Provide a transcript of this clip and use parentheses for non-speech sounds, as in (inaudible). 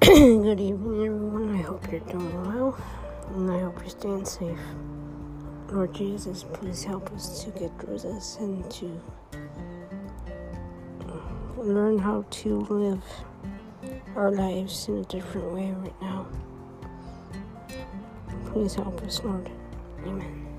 (clears throat) Good evening, everyone. I hope you're doing well, and I hope you're staying safe. Lord Jesus, please help us to get through this and to learn how to live our lives in a different way right now. Please help us, Lord. Amen.